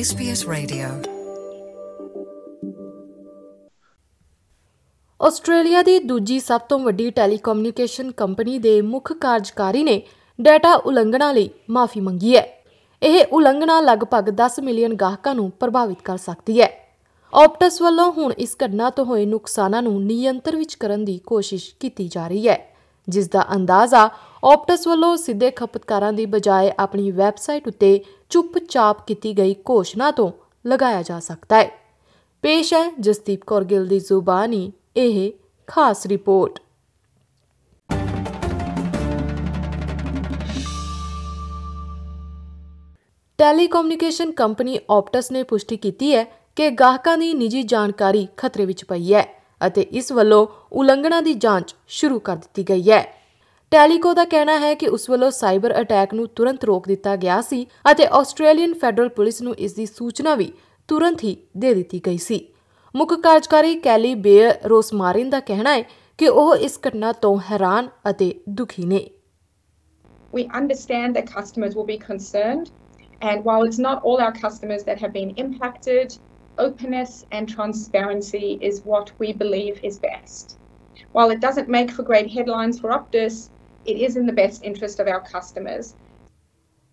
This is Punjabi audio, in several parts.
SBS Radio. ਆਸਟ੍ਰੇਲੀਆ ਦੀ ਦੂਜੀ ਸਭ ਤੋਂ ਵੱਡੀ ਟੈਲੀਕਮਿਊਨੀਕੇਸ਼ਨ ਕੰਪਨੀ ਦੇ ਮੁੱਖ ਕਾਰਜਕਾਰੀ ਨੇ ਡਾਟਾ ਉਲੰਘਣਾ ਲਈ ਮਾਫੀ ਮੰਗੀ ਹੈ। ਇਹ ਉਲੰਘਣਾ ਲਗਭਗ 10 ਮਿਲੀਅਨ ਗਾਹਕਾਂ ਨੂੰ ਪ੍ਰਭਾਵਿਤ ਕਰ ਸਕਦੀ ਹੈ। ਆਪਟਸ ਵੱਲੋਂ ਹੁਣ ਇਸ ਘਟਨਾ ਤੋਂ ਹੋਏ ਨੁਕਸਾਨਾਂ ਨੂੰ ਨਿਯੰਤਰਣ ਵਿੱਚ ਕਰਨ ਦੀ ਕੋਸ਼ਿਸ਼ ਕੀਤੀ ਜਾ ਰਹੀ ਹੈ। ਜਿਸ ਦਾ ਅੰਦਾਜ਼ਾ ਆਪਟਸ ਵੱਲੋਂ ਸਿੱਧੇ ਖਪਤਕਾਰਾਂ ਦੀ ਬਜਾਏ ਆਪਣੀ ਵੈਬਸਾਈਟ ਉੱਤੇ ਚੁੱਪਚਾਪ ਕੀਤੀ ਗਈ ਘੋਸ਼ਣਾ ਤੋਂ ਲਗਾਇਆ ਜਾ ਸਕਦਾ ਹੈ। ਪੇਸ਼ ਹੈ ਜਸਦੀਪ ਕੌਰ ਗਿੱਲ ਦੀ ਜ਼ੁਬਾਨੀ, ਇਹ ਖਾਸ ਰਿਪੋਰਟ। ਟੈਲੀਕਮਿਊਨੀਕੇਸ਼ਨ ਕੰਪਨੀ ਆਪਟਸ ਨੇ ਪੁਸ਼ਟੀ ਕੀਤੀ ਹੈ ਕਿ ਗਾਹਕਾਂ ਦੀ ਨਿੱਜੀ ਜਾਣਕਾਰੀ ਖਤਰੇ ਵਿੱਚ ਪਈ ਹੈ ਅਤੇ ਇਸ ਵੱਲੋਂ ਉਲੰਘਣਾ ਦੀ ਜਾਂਚ ਸ਼ੁਰੂ ਕਰ ਦਿੱਤੀ ਗਈ ਹੈ। ਟੈਲੀਕੋ ਦਾ ਕਹਿਣਾ ਹੈ ਕਿ ਉਸ ਵੱਲੋਂ ਸਾਈਬਰ ਅਟੈਕ ਨੂੰ ਤੁਰੰਤ ਰੋਕ ਦਿੱਤਾ ਗਿਆ ਸੀ ਅਤੇ ਆਸਟ੍ਰੇਲੀਅਨ ਫੈਡਰਲ ਪੁਲਿਸ ਨੂੰ ਇਸ ਦੀ ਸੂਚਨਾ ਵੀ ਤੁਰੰਤ ਹੀ ਦੇ ਦਿੱਤੀ ਗਈ ਸੀ ਮੁੱਖ ਕਾਰਜਕਾਰੀ ਕੈਲੀ ਬੇਅਰ ਰੋਸਮਾਰਿਨ ਦਾ ਕਹਿਣਾ ਹੈ ਕਿ ਉਹ ਇਸ ਘਟਨਾ ਤੋਂ ਹੈਰਾਨ ਅਤੇ ਦੁਖੀ ਨੇ We understand that customers will be concerned, and while it's not all our customers that have been impacted, openness and transparency is what we believe is best. While it doesn't make for great headlines for Optus, it is in the best interest of our customers.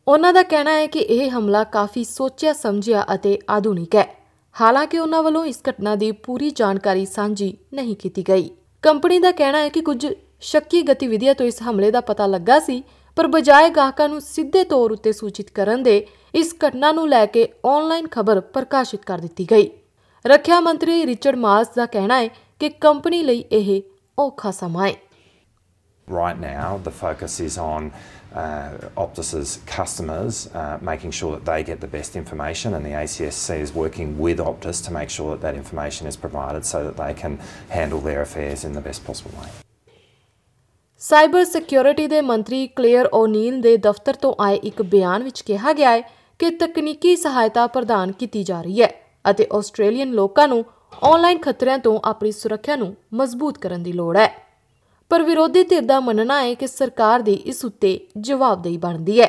ਉਹਨਾਂ ਦਾ ਕਹਿਣਾ ਹੈ ਕਿ ਇਹ ਹਮਲਾ ਕਾਫੀ ਸੋਚਿਆ, ਸਮਝਿਆ ਅਤੇ ਆਧੁਨਿਕ ਹੈ। ਹਾਲਾਂਕਿ ਉਹਨਾਂ ਵੱਲੋਂ ਇਸ ਘਟਨਾ ਦੀ ਪੂਰੀ ਜਾਣਕਾਰੀ ਸਾਂਝੀ ਨਹੀਂ ਕੀਤੀ ਗਈ। ਕੰਪਨੀ ਦਾ ਕਹਿਣਾ ਹੈ ਕਿ ਕੁਝ ਸ਼ੱਕੀ ਗਤੀਵਿਧੀਆਂ ਤੋਂ ਇਸ ਹਮਲੇ ਦਾ ਪਤਾ ਲੱਗਾ ਸੀ, ਪਰ ਬਜਾਏ ਗਾਹਕਾਂ ਨੂੰ ਸਿੱਧੇ ਤੌਰ ਉੱਤੇ ਸੂਚਿਤ ਕਰਨ ਦੇ ਇਸ ਘਟਨਾ ਨੂੰ ਲੈ ਕੇ ਆਨਲਾਈਨ ਖਬਰ ਪ੍ਰਕਾਸ਼ਿਤ ਕਰ ਦਿੱਤੀ ਗਈ। ਰੱਖਿਆ ਮੰਤਰੀ ਰਿਚਰਡ ਮਾਰਸ ਦਾ ਕਹਿਣਾ ਹੈ ਕਿ ਕੰਪਨੀ ਲਈ ਇਹ ਔਖਾ ਸਮਾਂ ਹੈ। Right now, the focus is on uh, Optus's customers, uh, making sure that they get the best information, and the ACSC is working with Optus to make sure that that information is provided so that they can handle their affairs in the best possible way. Cyber security ਦੇ ਮੰਤਰੀ ਕਲੇਅਰ ਓਨੀਲ ਦੇ ਦਫ਼ਤਰ ਤੋਂ ਆਏ ਇੱਕ ਬਿਆਨ ਵਿੱਚ ਕਿਹਾ ਗਿਆ ਹੈ ਕਿ ਤਕਨੀਕੀ ਸਹਾਇਤਾ ਪ੍ਰਦਾਨ ਕੀਤੀ ਜਾ ਰਹੀ ਹੈ ਅਤੇ ਆਸਟ੍ਰੇਲੀਅਨ ਲੋਕਾਂ ਨੂੰ ਆਨਲਾਈਨ ਖਤਰਿਆਂ ਤੋਂ ਆਪਣੀ ਸੁਰੱਖਿਆ ਨੂੰ ਮਜ਼ਬੂਤ ਕਰਨ ਦੀ ਲੋੜ ਹੈ ਪਰ ਵਿਰੋਧੀ ਧਿਰ ਦਾ ਮੰਨਣਾ ਹੈ ਕਿ ਸਰਕਾਰ ਦੀ ਇਸ ਉੱਤੇ ਜਵਾਬਦੇਹੀ ਬਣਦੀ ਹੈ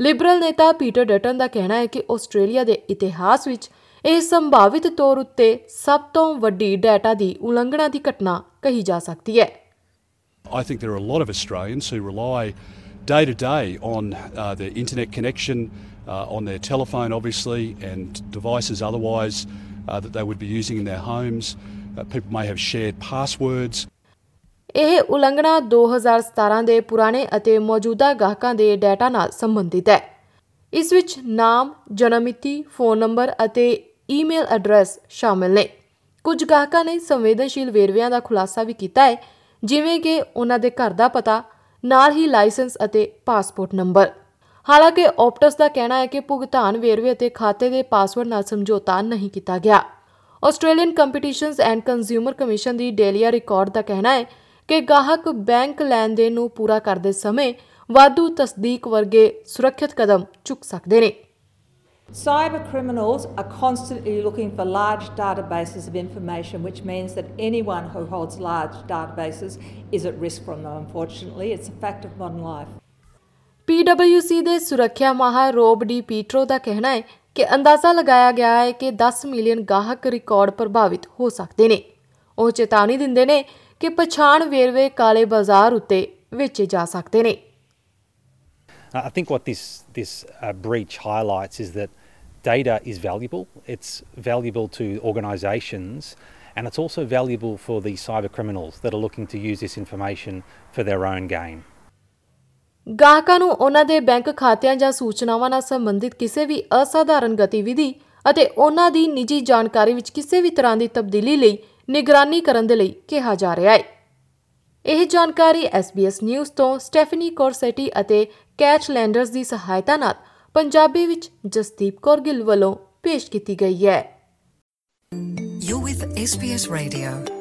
ਲਿਬਰਲ ਨੇਤਾ ਪੀਟਰ ਡਟਨ ਦਾ ਕਹਿਣਾ ਹੈ ਕਿ ਆਸਟ੍ਰੇਲੀਆ ਦੇ ਇਤਿਹਾਸ ਵਿੱਚ ਇਹ ਸੰਭਾਵਿਤ ਤੌਰ ਉੱਤੇ ਸਭ ਤੋਂ ਵੱਡੀ ਡਾਟਾ ਦੀ ਉਲੰਘਣਾ ਦੀ ਘਟਨਾ ਕਹੀ ਜਾ ਸਕਦੀ ਹੈ I think there are a lot of Australians who rely day to day on uh, their internet connection, uh, on their telephone, obviously, and devices otherwise uh, that they would be using in their homes. Uh, people may have shared passwords. ਇਹ ਉਲੰਘਣਾ 2017 ਦੇ ਪੁਰਾਣੇ ਅਤੇ ਮੌਜੂਦਾ ਗਾਹਕਾਂ ਦੇ ਡਾਟਾ ਨਾਲ ਸੰਬੰਧਿਤ ਹੈ। ਇਸ ਵਿੱਚ ਨਾਮ, ਜਨਮ ਮਿਤੀ, ਫੋਨ ਨੰਬਰ ਅਤੇ ਈਮੇਲ ਐਡਰੈਸ ਸ਼ਾਮਲ ਨੇ। ਕੁਝ ਗਾਹਕਾਂ ਨੇ ਸੰਵੇਦਨਸ਼ੀਲ ਵੇਰਵਿਆਂ ਦਾ ਖੁਲਾਸਾ ਵੀ ਕੀਤਾ ਹੈ ਜਿਵੇਂ ਕਿ ਉਹਨਾਂ ਦੇ ਘਰ ਦਾ ਪਤਾ ਨਾਲ ਹੀ ਲਾਇਸੈਂਸ ਅਤੇ ਪਾਸਪੋਰਟ ਨੰਬਰ। ਹਾਲਾਂਕਿ ਆਪਟਸ ਦਾ ਕਹਿਣਾ ਹੈ ਕਿ ਭੁਗਤਾਨ ਵੇਰਵੇ ਅਤੇ ਖਾਤੇ ਦੇ ਪਾਸਵਰਡ ਨਾਲ ਸਮਝੌਤਾ ਨਹੀਂ ਕੀਤਾ ਗਿਆ। Australian competitions and consumer commission the Delia Rickard ਦਾ ਕਹਿਣਾ ਹੈ ਕਿ ਗਾਹਕ ਬੈਂਕ ਲੈਣ ਦੇਣ ਨੂੰ ਪੂਰਾ ਕਰਦੇ ਸਮੇਂ ਵਾਧੂ ਤਸਦੀਕ ਵਰਗੇ ਸੁਰੱਖਿਅਤ ਕਦਮ ਚੁੱਕ ਸਕਦੇ ਨੇ Cyber criminals are constantly looking for large databases of information, which means that anyone who holds large databases is at risk from them, unfortunately. It's a fact of modern life. PwC ਦੇ ਸੁਰੱਖਿਆ ਮਾਹਰ ਰੋਬ ਡੀ ਪੀਟਰੋ ਦਾ ਕਹਿਣਾ ਹੈ ਕਿ ਅੰਦਾਜ਼ਾ ਲਗਾਇਆ ਗਿਆ ਹੈ ਕਿ 10 ਮਿਲੀਅਨ ਗਾਹਕ ਰਿਕਾਰਡ ਪ੍ਰਭਾਵਿਤ ਹੋ ਸਕਦੇ ਨੇ ਉਹ ਚੇਤਾਵਨੀ ਦਿੰਦੇ ਨੇ ਕਿ ਪਛਾਣ ਵੇਰਵੇ ਕਾਲੇ ਬਾਜ਼ਾਰ ਉੱਤੇ ਵੇਚੇ ਜਾ ਸਕਦੇ ਨੇ Uh, I think what this this uh, breach highlights is that data is valuable. It's valuable to organisations, and it's also valuable for the cyber criminals that are looking to use this information for their own gain. ਗਾਹਕਾਂ ਨੂੰ ਉਹਨਾਂ ਦੇ ਬੈਂਕ ਖਾਤਿਆਂ ਜਾਂ ਸੂਚਨਾਵਾਂ ਨਾਲ ਸੰਬੰਧਿਤ ਕਿਸੇ ਵੀ ਅਸਾਧਾਰਨ ਗਤੀਵਿਧੀ ਅਤੇ ਉਹਨਾਂ ਦੀ ਨਿੱਜੀ ਜਾਣਕਾਰੀ ਵਿੱਚ ਕਿਸੇ ਵੀ ਤਰ੍ਹਾਂ ਦੀ ਤਬਦੀਲੀ ਲਈ ਨਿਗਰਾਨੀ ਕਰਨ ਦੇ ਲਈ ਕਿਹਾ ਜਾ ਰਿਹਾ ਹੈ ਇਹ ਜਾਣਕਾਰੀ SBS ਨਿਊਜ਼ ਤੋਂ ਸਟੈਫਨੀ ਕੋਰਸੈਟੀ ਅਤੇ ਕੈਚ ਲੈਂਡਰਸ ਦੀ ਸਹਾਇਤਾ ਨਾਲ ਪੰਜਾਬੀ ਵਿੱਚ ਜਸਦੀਪ ਕੌਰ ਗਿੱਲ ਵੱਲੋਂ ਪੇਸ਼ ਕੀਤੀ ਗਈ ਹੈ You're with SBS Radio.